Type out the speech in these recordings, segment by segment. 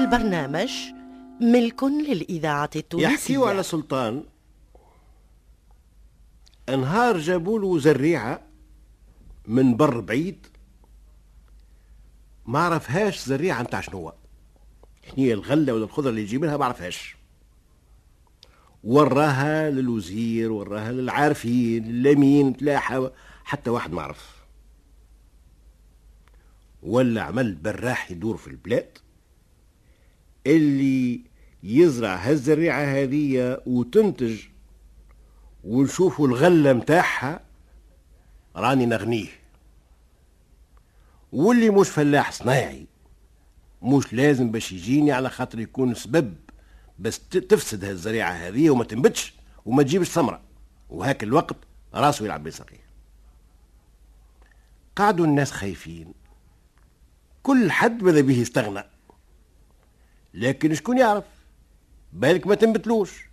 البرنامج ملك للإذاعة التونسية. يحكيوا على سلطان أنهار جابوا له زريعة من بر بعيد ما عرفهاش زريعة نتاع شنو هي الغلة ولا الخضرة اللي يجي منها ما عرفهاش. وراها للوزير وراها للعارفين للأمين تلاحة حتى واحد ما عرف. ولا عمل براح يدور في البلاد. اللي يزرع هالزريعة هذه وتنتج ونشوفوا الغلة متاعها راني نغنيه. واللي مش فلاح صناعي مش لازم باش يجيني على خاطر يكون سبب بس تفسد هالزريعة هذه وما تنبتش وما تجيبش ثمرة. وهاك الوقت راسه يلعب بسقيه قعدوا الناس خايفين. كل حد ماذا به يستغنى؟ لكن شكون يعرف؟ بالك ما تنبتلوش.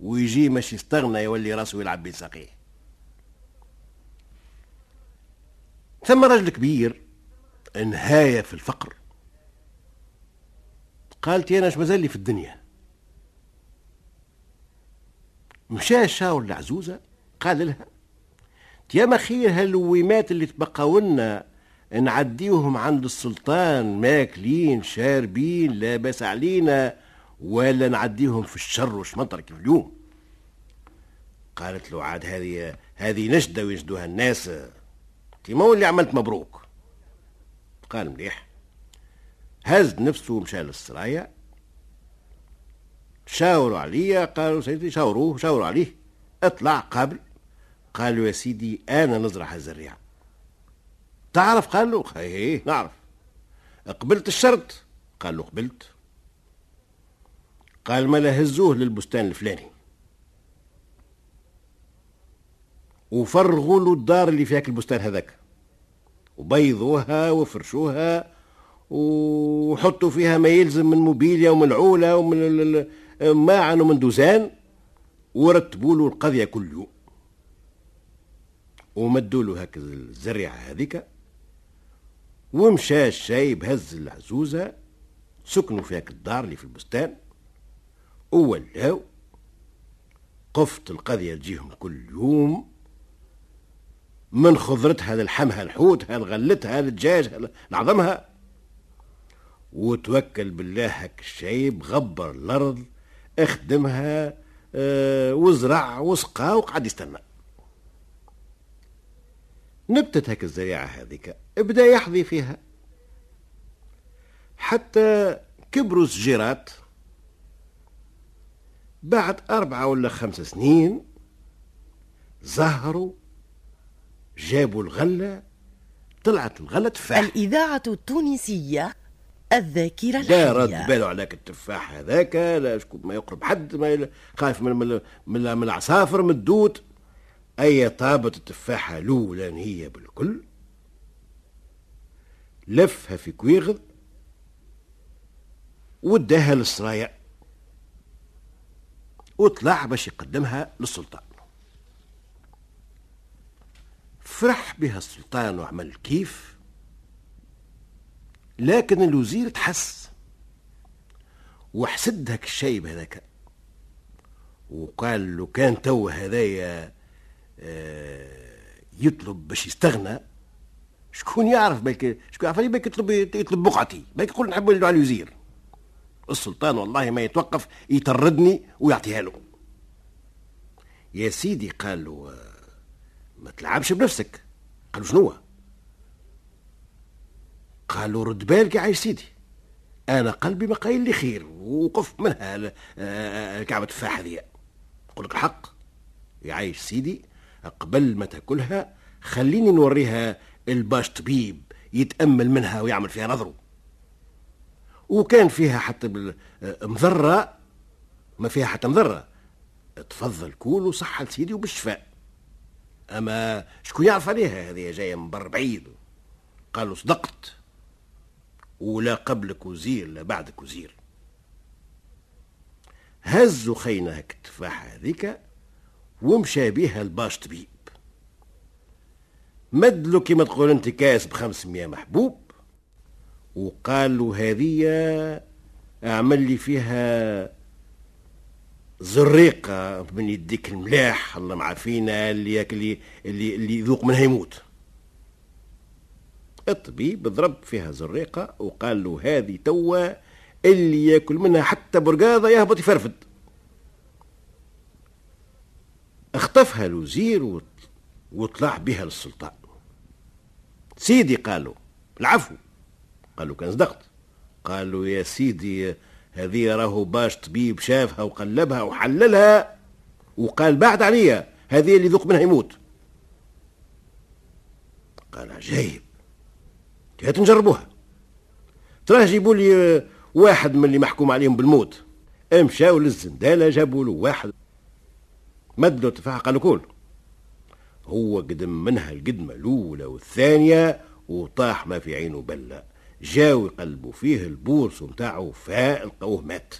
ويجي مش يستغنى يولي راسه يلعب بين ساقيه ثم رجل كبير نهاية في الفقر. قالت أنا اش مازال لي في الدنيا. مشى شاور العزوزة قال لها يا مخير هالويمات اللي لنا نعديوهم عند السلطان ماكلين شاربين لا باس علينا ولا نعديهم في الشر وشمطر كيف اليوم. قالت له عاد هذه هذه نجدة ويجدوها الناس. ما اللي عملت مبروك؟ قال مليح. هز نفسه ومشى للسرايا. شاوروا عليا قالوا سيدي شاوروه شاوروا عليه. اطلع قابل. قالوا يا سيدي أنا نزرع هالزريعه تعرف؟ قال له إيه نعرف قبلت الشرط. قال له قبلت. قال ما هزوه للبستان الفلاني. وفرغوا له الدار اللي فيها البستان هذاك. وبيضوها وفرشوها وحطوا فيها ما يلزم من موبيليا ومن عولة ومن ماعن ومن دوزان. ورتبوا له القضية كل يوم ومدوا له هكذا الزريعة هذيك. ومشى الشايب هز العزوزة سكنوا في هاك الدار اللي في البستان. وولاو قفت القضية تجيهم كل يوم. من خضرتها للحمها لحوتها لغلتها للدجاج لعظمها وتوكل بالله هك الشايب غبر الأرض اخدمها آه وزرع وسقى وقعد يستنى. نبتت هك الزريعة هذيك بدا يحظي فيها. حتى كبروا السجيرات بعد أربعة ولا خمس سنين ظهروا جابوا الغلة طلعت الغلة تفاح. الإذاعة التونسية الذاكرة لا الحية. رد باله عليك التفاح هذاك لا شكون ما يقرب حد ما خايف من من من, من العصافر من الدود أي طابت التفاحة الأولانية بالكل. لفها في كويغض وداها للسرايا وطلع باش يقدمها للسلطان. فرح بها السلطان وعمل كيف. لكن الوزير تحس. وحسد هاك الشايب هذاك. وقال له كان تو هذايا يطلب باش يستغنى. شكون يعرف بالك شكون يعرف بالك يطلب يطلب بقعتي؟ بالك يقول نحب على الوزير. السلطان والله ما يتوقف يطردني ويعطيها له. يا سيدي قال له ما تلعبش بنفسك. قال له شنو قال له رد بالك يا عايش سيدي. أنا قلبي ما قايل لي خير وقف منها الكعبة التفاحة ذي. قل لك الحق. يا عايش سيدي قبل ما تاكلها خليني نوريها الباش طبيب يتأمل منها ويعمل فيها نظره وكان فيها حتى مضرة ما فيها حتى مضرة تفضل كول وصحة لسيدي وبالشفاء. أما شكون يعرف عليها؟ هذه جاية من بر بعيد. قالوا صدقت. ولا قبلك وزير لا بعدك وزير. هزوا خينا هك التفاحة هذيك. ومشى بيها الباش طبيب. مدلو كيما تقول انت كاس بخمسمية محبوب وقال له هذه اعمل لي فيها زريقة من يديك الملاح الله معافينا اللي اللي اللي يذوق منها يموت. الطبيب ضرب فيها زريقة وقال له هذه توا اللي ياكل منها حتى برقاضة يهبط يفرفد. اخطفها الوزير وطلع بها للسلطان. سيدي قالوا العفو. قالوا كان صدقت. قالوا يا سيدي هذه راهو باش طبيب شافها وقلبها وحللها وقال بعد عليا هذه اللي ذوق منها يموت. قال عجيب. هات نجربوها تراه جيبوا لي واحد من اللي محكوم عليهم بالموت. مشاو للزندالة جابوا له واحد. مد له تفاحة قالوا كول هو قدم منها القدمة الأولى والثانية وطاح ما في عينه بلة. جاو يقلبوا فيه البورس متاعه فاء لقوه مات.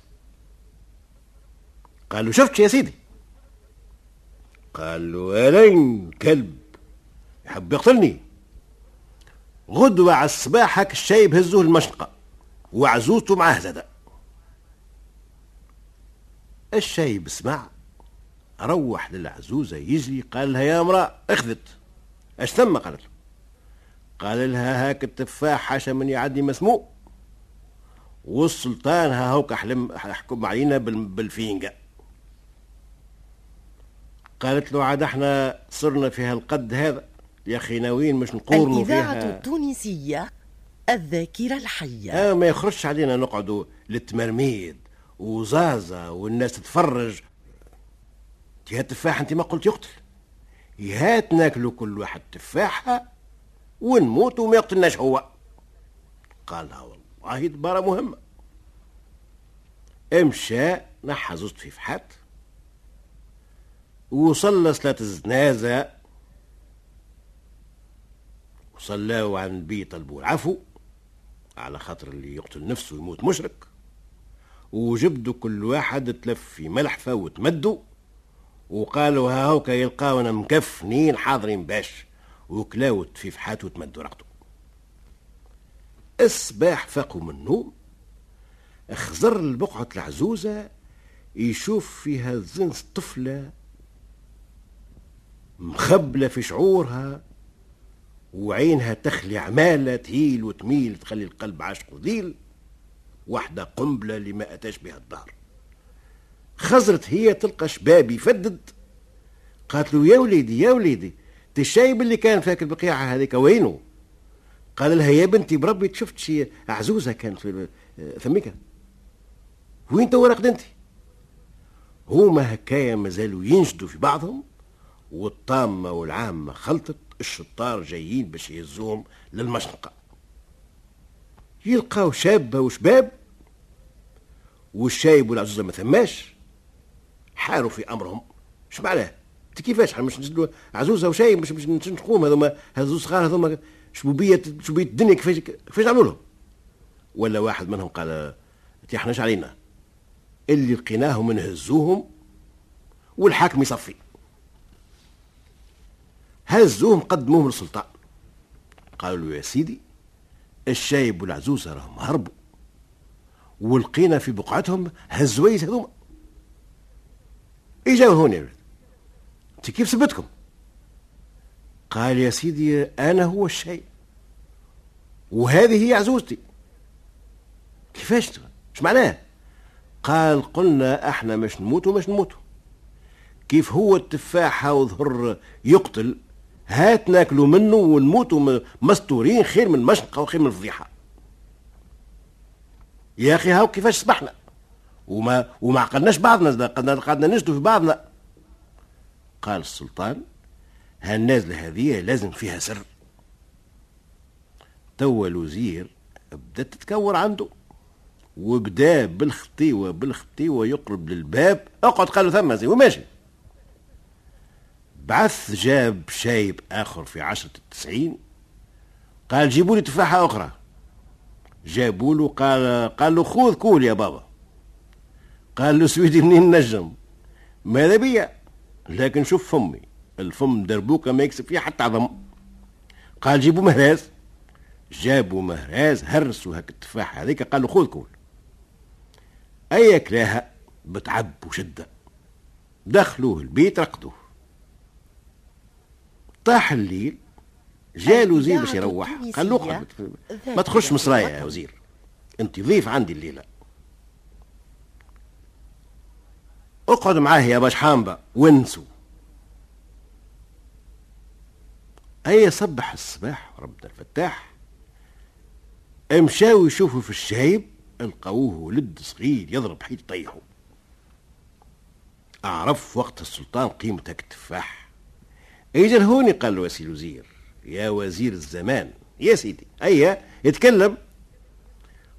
قالوا شفت يا سيدي؟ قال له ألين كلب؟ يحب يقتلني. غدوة على الصباح هاك الشايب هزوه المشنقة. وعزوزته معاه زادة. الشايب سمع روح للعزوزة يجري قال لها يا امرأة اخذت. اش ثم؟ قالت له. قال لها هاك التفاح حاشا من يعدي مسموع والسلطان ها هوك حلم حكم علينا بالفينجا قالت له عاد إحنا صرنا في هالقد هذا. يا أخي ناويين مش نقورنوا فيها. الإذاعة التونسية الذاكرة الحية. آه ما يخرجش علينا نقعدوا للتمرميد وزازة والناس تتفرج. يا تفاح انت ما قلت يقتل. يهات ناكلوا كل واحد تفاحة ونموت وما يقتلناش هو. قالها والله دبارة مهمة. امشى نحى زوز في فحات وصلى صلاة الجنازة وصلاوا عن النبي طلبوا العفو على خاطر اللي يقتل نفسه يموت مشرك. وجبدوا كل واحد تلف في ملحفة وتمدوا. وقالوا ها هوكا يلقاونا مكفنين حاضرين باش. وكلاوت في فحات وتمدوا رقدوا الصباح فاقوا من النوم خزر البقعة العزوزة يشوف فيها زنس طفلة مخبلة في شعورها وعينها تخلي عمالة تهيل وتميل تخلي القلب عاشق وذيل. واحدة قنبلة اللي ما أتاش بها الدار. خزرت هي تلقى شباب يفدد قالت له يا وليدي يا وليدي الشايب اللي كان فاك البقيعة هذيك وينه قال لها يا بنتي بربي شفت شي عزوزة كانت في ثميكة. وين تو رقدنتي هما هكايا مازالوا ينجدوا في بعضهم والطامة والعامة خلطت الشطار جايين باش يهزوهم للمشنقة. يلقاو شابة وشباب والشايب والعزوزة ما ثماش. حاروا في أمرهم. اش معناه كيفاش؟ إحنا مش نزلوا عزوزة وشايب مش مش نقوم هذوما هذو صغار هذوما شبوبية شبوبية الدنيا كيفاش كيفاش نعملوا لهم؟ ولا واحد منهم قال تيحناش علينا؟ اللي لقيناهم نهزوهم والحاكم يصفي. هزوهم قدموهم للسلطان. قالوا له يا سيدي الشايب والعزوزة راهم هربوا ولقينا في بقعتهم هزويس هذوما. يا ولد. أنت كيف سبتكم؟ قال يا سيدي أنا هو الشايب وهذه هي عزوزتي. كيفاش إيش معناه؟ قال قلنا إحنا مش نموتوا مش نموتوا كيف هو التفاحة وظهر يقتل؟ هات ناكلوا منه ونموتوا مستورين خير من مشنقة وخير من فضيحة يا أخي هاو كيفاش صبحنا؟ وما وما عقلناش بعضنا قعدنا نجدوا في بعضنا. قال السلطان هالنازلة هذه لازم فيها سر. توا الوزير بدأت تتكور عنده. وبدا بالخطيوة بالخطيوة يقرب للباب. اقعد قال له ثم زي وماشي. بعث جاب شايب آخر في عشرة التسعين. قال جيبوا لي تفاحة أخرى. جابوا له قال قال له خذ كول يا بابا. قال له سويدي منين نجم؟ ماذا بيا لكن شوف فمي الفم دربوكة ما يكسب فيها حتى عظم. قال جيبوا مهراز. جابوا مهراز هرسوا هاك التفاحة هذيك. قال له خذ كول أي كلاها بتعب وشدة. دخلوه البيت رقدوه. طاح الليل جاء الوزير باش يروح. قال له ما تخش مصرايا يا وزير. أنت ضيف عندي الليلة. اقعد معاه يا باش حامبة وانسوا. أي صبح الصباح ربنا الفتاح. مشاو يشوفوا في الشايب لقوه ولد صغير يضرب حيط طيحه أعرف وقت السلطان قيمة التفاح إجا هوني قال له يا سي الوزير يا وزير الزمان. يا سيدي. أيا يتكلم.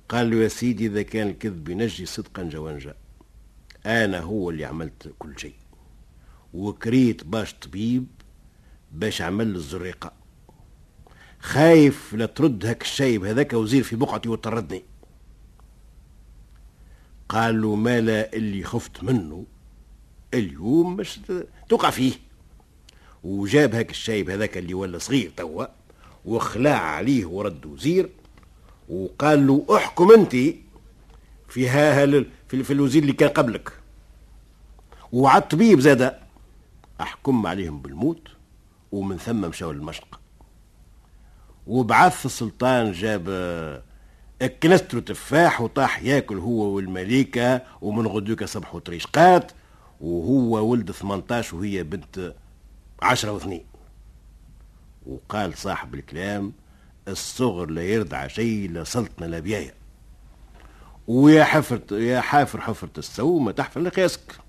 قال له يا سيدي إذا كان الكذب ينجي صدقا جوانجا أنا هو اللي عملت كل شيء. وكريت باش طبيب باش عمل الزريقة. خايف لا ترد هك الشايب هذاك وزير في بقعتي وتردني قال له مالا اللي خفت منه اليوم مش توقع فيه. وجاب هاك الشايب هذاك اللي ولا صغير توا وخلع عليه ورد وزير وقال له احكم انت في ها في, الوزير اللي كان قبلك. وعلى الطبيب زاد. أحكم عليهم بالموت ومن ثم مشاو للمشرق. وبعث السلطان جاب كنسترو تفاح وطاح ياكل هو والمليكة ومن غدوك صبحوا طريشقات وهو ولد 18 وهي بنت عشرة واثنين. وقال صاحب الكلام الصغر لا يرضع شيء لا سلطنة لا بيايا ويا حفر يا حافر حفرة السو ما تحفر لقياسك.